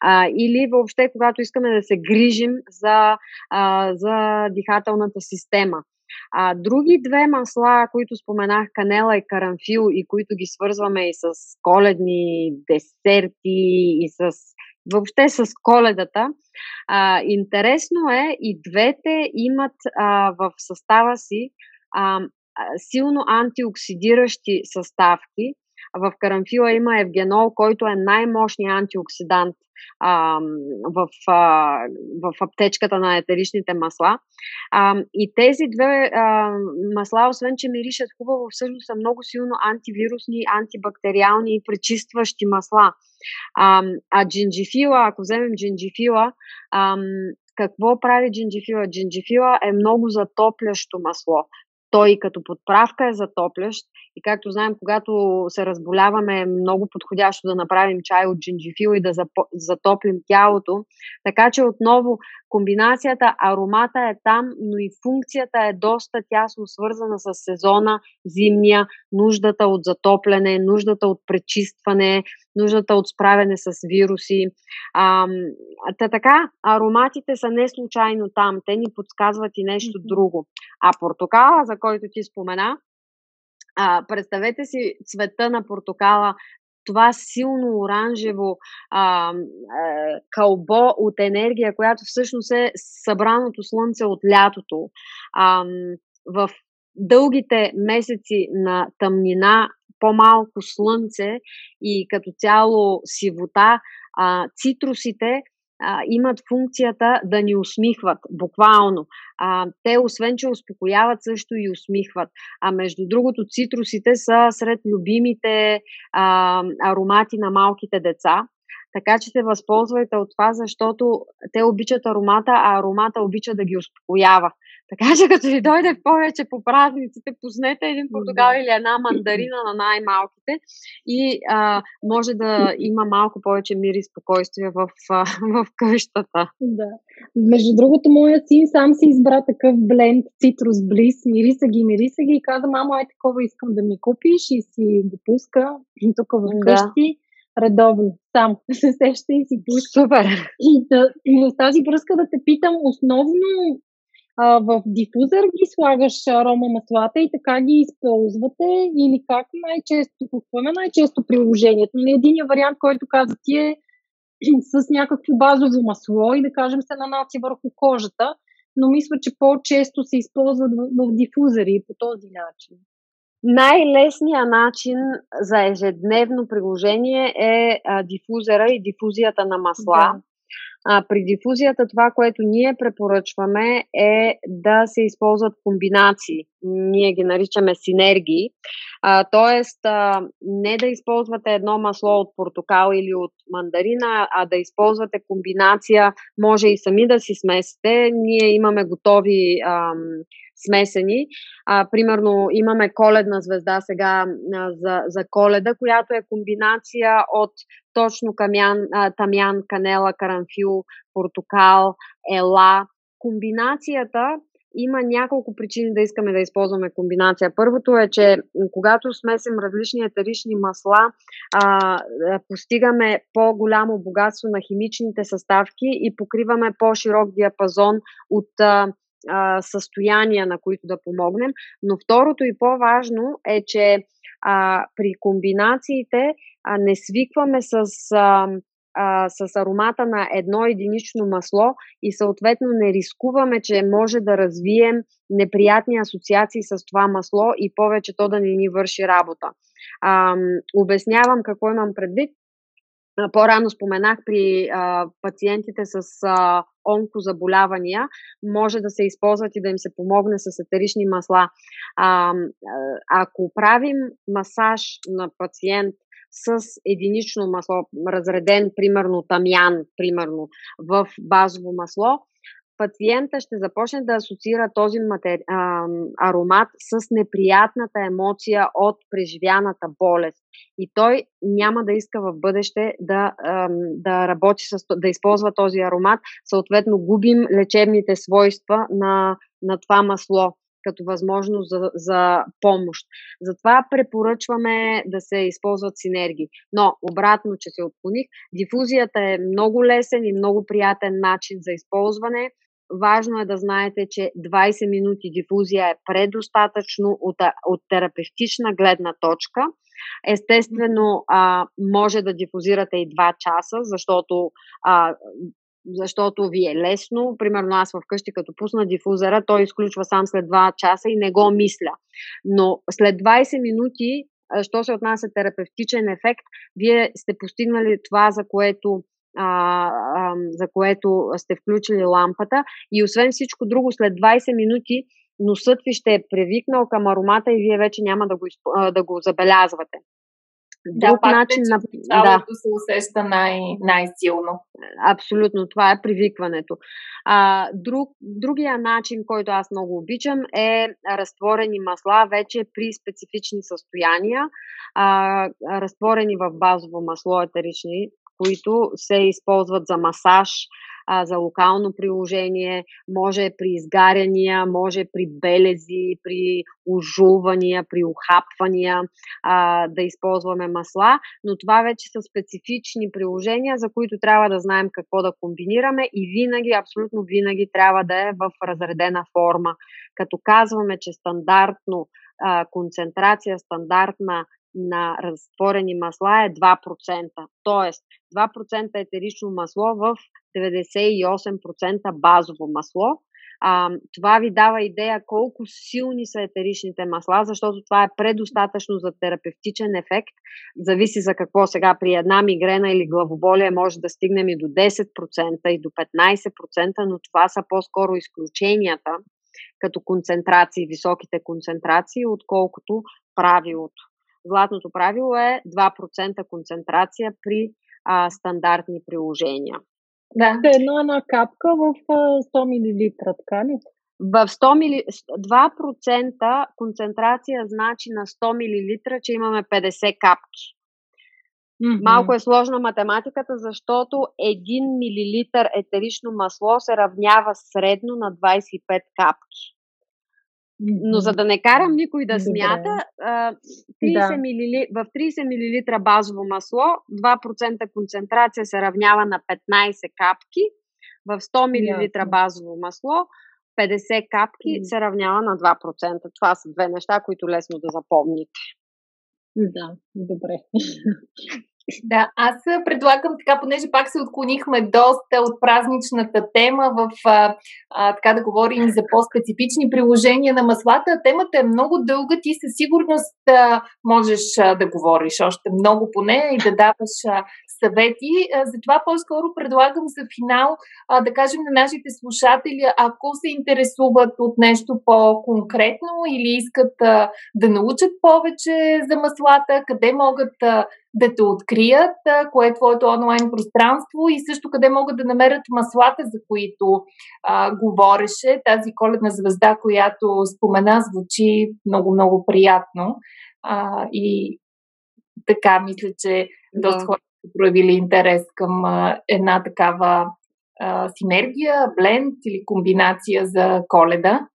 а, или въобще когато искаме да се грижим за, а, за дихателната система. А, други две масла, които споменах, канела и карамфил, и които ги свързваме и с коледни десерти, и с въобще с коледата. А, интересно е, и двете имат а, в състава си а, силно антиоксидиращи съставки. В карамфила има евгенол, който е най-мощният антиоксидант а, в, а, в аптечката на етеричните масла. А, и тези две а, масла, освен че миришат хубаво, всъщност са много силно антивирусни, антибактериални и пречистващи масла. А, а джинджифила, ако вземем джинджифила, а, какво прави джинджифила? Джинджифила е много затоплящо масло. Той като подправка е затоплящ и както знаем, когато се разболяваме е много подходящо да направим чай от джинджифил и да затоплим тялото. Така че отново комбинацията, аромата е там, но и функцията е доста тясно свързана с сезона, зимния, нуждата от затопляне, нуждата от пречистване, нуждата от справяне с вируси. А, та така, ароматите са не случайно там, те ни подсказват и нещо друго. А портокала, за който ти спомена, а, представете си цвета на портокала, това силно оранжево а, а, кълбо от енергия, която всъщност е събраното слънце от лятото. А, в дългите месеци на тъмнина, по-малко слънце и като цяло сивота, а, цитрусите а, имат функцията да ни усмихват, буквално. А, те, освен че успокояват, също и усмихват. А между другото, цитрусите са сред любимите а, аромати на малките деца. Така че се възползвайте от това, защото те обичат аромата, а аромата обича да ги успокоява. Така че като ви дойде повече по празниците, пуснете един португал или една мандарина на най-малките и а, може да има малко повече мир и спокойствие в, а, в къщата. Да. Между другото, моят син сам си избра такъв бленд цитрус близ, мириса ги, мириса ги и каза, мамо, ай такова искам да ми купиш и си го пуска тук в къщи. Да редовно, сам се сеща и си пуска. Супер! И, да, и в тази връзка да те питам, основно а, в дифузър ги слагаш арома маслата и така ги използвате или как най-често, какво е най-често приложението? Не нали, един вариант, който каза ти е с някакво базово масло и да кажем се нанася върху кожата, но мисля, че по-често се използват в, в дифузъри по този начин. Най-лесният начин за ежедневно приложение е а, дифузера и дифузията на масла. Да. А, при дифузията това, което ние препоръчваме е да се използват комбинации. Ние ги наричаме синергии. А, тоест, а, не да използвате едно масло от портокал или от мандарина, а да използвате комбинация. Може и сами да си смесите. Ние имаме готови ам, смесени. А, примерно имаме коледна звезда сега а, за, за коледа, която е комбинация от точно камян, а, тамян, канела, карамфил, портокал, ела. Комбинацията има няколко причини да искаме да използваме комбинация. Първото е, че когато смесим различни етерични масла, а, постигаме по-голямо богатство на химичните съставки и покриваме по-широк диапазон от а, а, състояния, на които да помогнем. Но второто и по-важно е, че а, при комбинациите а, не свикваме с. А, с аромата на едно единично масло и съответно не рискуваме, че може да развием неприятни асоциации с това масло и повече то да не ни върши работа. А, обяснявам какво имам предвид. По-рано споменах при а, пациентите с а, онкозаболявания, може да се използват и да им се помогне с етерични масла. А, ако правим масаж на пациент с единично масло, разреден, примерно тамян, примерно, в базово масло, пациента ще започне да асоциира този матери... а, аромат с неприятната емоция от преживяната болест. И той няма да иска в бъдеще да, да работи, с, да използва този аромат. Съответно, губим лечебните свойства на, на това масло като възможност за, за помощ. Затова препоръчваме да се използват синергии. Но, обратно, че се отклоних, дифузията е много лесен и много приятен начин за използване. Важно е да знаете, че 20 минути дифузия е предостатъчно от, от терапевтична гледна точка. Естествено, а, може да дифузирате и 2 часа, защото а, защото ви е лесно. Примерно аз вкъщи, като пусна дифузера, той изключва сам след 2 часа и не го мисля. Но след 20 минути, що се отнася терапевтичен ефект, вие сте постигнали това, за което а, а, за което сте включили лампата. И освен всичко друго, след 20 минути носът ви ще е привикнал към аромата и вие вече няма да го, да го забелязвате. Друг да, начин на. Да. се усеща най- най-силно. Абсолютно, това е привикването. А, друг, другия начин, който аз много обичам, е разтворени масла вече при специфични състояния, а, разтворени в базово масло етерични които се използват за масаж, а, за локално приложение, може при изгаряния, може при белези, при ожувания, при ухапвания а, да използваме масла, но това вече са специфични приложения, за които трябва да знаем какво да комбинираме и винаги, абсолютно винаги трябва да е в разредена форма. Като казваме, че стандартно концентрация, стандартна на разтворени масла е 2%. Тоест 2% етерично масло в 98% базово масло. А, това ви дава идея колко силни са етеричните масла, защото това е предостатъчно за терапевтичен ефект. Зависи за какво сега при една мигрена или главоболие може да стигнем и до 10% и до 15%, но това са по-скоро изключенията като концентрации, високите концентрации, отколкото правилото. Златното правило е 2% концентрация при а, стандартни приложения. Да. Едно една капка в 100 мл, така ли? В 100 мили... 2% концентрация значи на 100 мл, че имаме 50 капки. Mm-hmm. Малко е сложна математиката, защото 1 мл етерично масло се равнява средно на 25 капки. Но за да не карам никой да смята, 30 да. мл, в 30 мл базово масло 2% концентрация се равнява на 15 капки, в 100 мл базово масло 50 капки се равнява на 2%. Това са две неща, които лесно да запомните. Да, добре. Да, аз предлагам така, понеже пак се отклонихме доста от празничната тема в, а, а, така да говорим за по-специфични приложения на маслата. Темата е много дълга, ти със сигурност а, можеш а, да говориш още много по нея и да даваш а, съвети. Затова по-скоро предлагам за финал да кажем на нашите слушатели, ако се интересуват от нещо по-конкретно или искат да научат повече за маслата, къде могат да те открият, кое е твоето онлайн пространство и също къде могат да намерят маслата, за които а, говореше. Тази коледна звезда, която спомена, звучи много-много приятно. А, и така, мисля, че да. доста хора проявили интерес към една такава а, синергия, бленд или комбинация за коледа.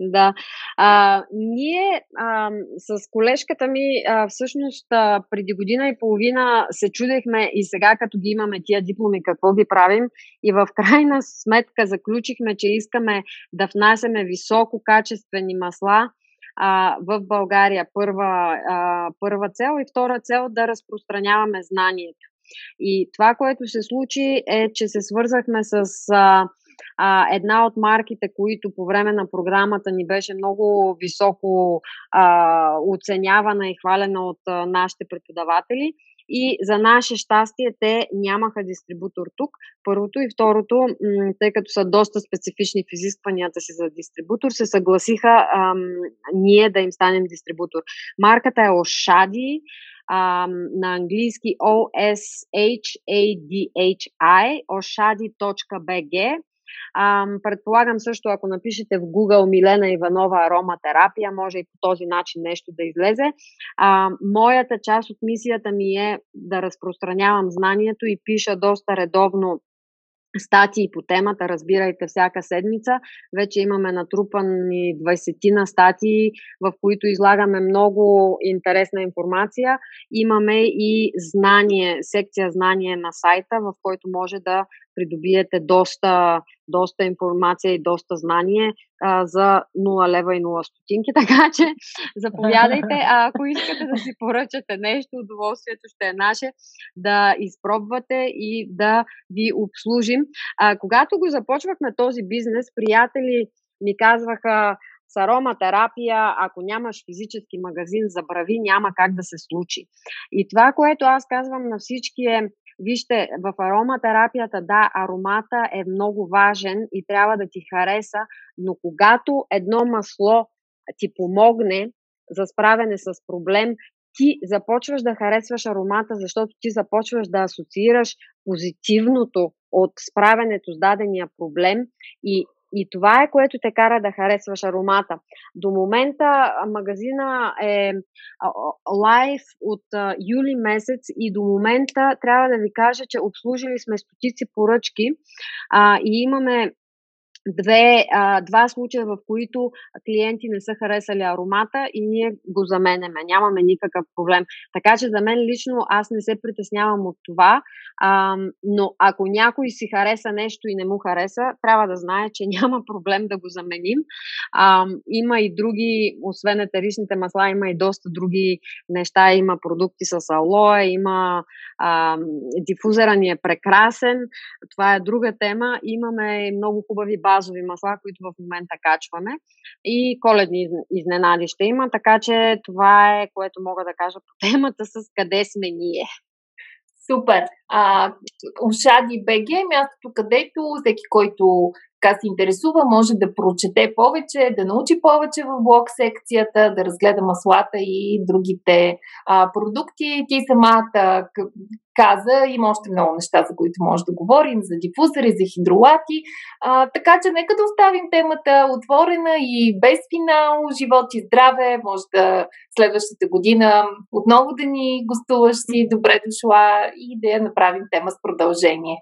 Да. А, ние а, с колежката ми а, всъщност а, преди година и половина се чудехме и сега като ги имаме тия дипломи какво ги правим и в крайна сметка заключихме, че искаме да внасяме висококачествени масла а, в България. Първа, а, първа цел и втора цел да разпространяваме знанието. И това, което се случи е, че се свързахме с а, една от марките, които по време на програмата ни беше много високо а, оценявана и хвалена от а, нашите преподаватели. И за наше щастие те нямаха дистрибутор тук. Първото и второто, тъй като са доста специфични в изискванията си за дистрибутор, се съгласиха ам, ние да им станем дистрибутор. Марката е Ошади, ам, на английски O-S-H-A-D-H-I, oshadi.bg. А, предполагам също, ако напишете в Google Милена Иванова ароматерапия, може и по този начин нещо да излезе. А, моята част от мисията ми е да разпространявам знанието и пиша доста редовно статии по темата, разбирайте всяка седмица. Вече имаме натрупани 20 на статии, в които излагаме много интересна информация. Имаме и знание, секция знание на сайта, в който може да придобиете доста, доста информация и доста знание а, за 0 лева и 0 стотинки, така че заповядайте. А ако искате да си поръчате нещо, удоволствието ще е наше да изпробвате и да ви обслужим. А, когато го започвахме този бизнес, приятели ми казваха, с ароматерапия, ако нямаш физически магазин, забрави, няма как да се случи. И това, което аз казвам на всички е, Вижте, в ароматерапията, да, аромата е много важен и трябва да ти хареса, но когато едно масло ти помогне за справяне с проблем, ти започваш да харесваш аромата, защото ти започваш да асоциираш позитивното от справянето с дадения проблем и и това е което те кара да харесваш аромата. До момента магазина е лайв от юли месец и до момента трябва да ви кажа, че обслужили сме стотици поръчки а, и имаме две, а, два случая, в които клиенти не са харесали аромата и ние го заменяме. Нямаме никакъв проблем. Така че за мен лично аз не се притеснявам от това, а, но ако някой си хареса нещо и не му хареса, трябва да знае, че няма проблем да го заменим. А, има и други, освен етеричните масла, има и доста други неща. Има продукти с алоe, има а, дифузера ни е прекрасен. Това е друга тема. Имаме много хубави базови масла, които в момента качваме и коледни изненади ще има, така че това е което мога да кажа по темата с къде сме ние. Супер! А, Ушади БГ е мястото, където всеки, който така се интересува, може да прочете повече, да научи повече в блог секцията, да разгледа маслата и другите а, продукти. Ти самата каза, има още много неща, за които може да говорим, за дифузори, за хидролати. А, така че нека да оставим темата отворена и без финал, живот и здраве. Може да следващата година отново да ни гостуваш си, добре дошла и да я направим тема с продължение.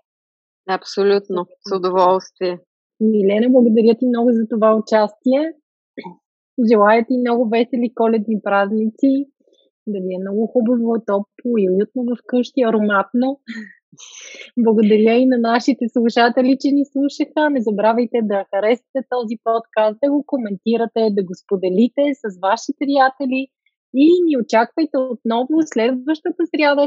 Абсолютно, с удоволствие. Милена, благодаря ти много за това участие. Желая ти много весели коледни празници, да ви е много хубаво, топло и уютно вкъщи, ароматно. Благодаря и на нашите слушатели, че ни слушаха. Не забравяйте да харесате този подкаст, да го коментирате, да го споделите с ваши приятели и ни очаквайте отново следващата сряда.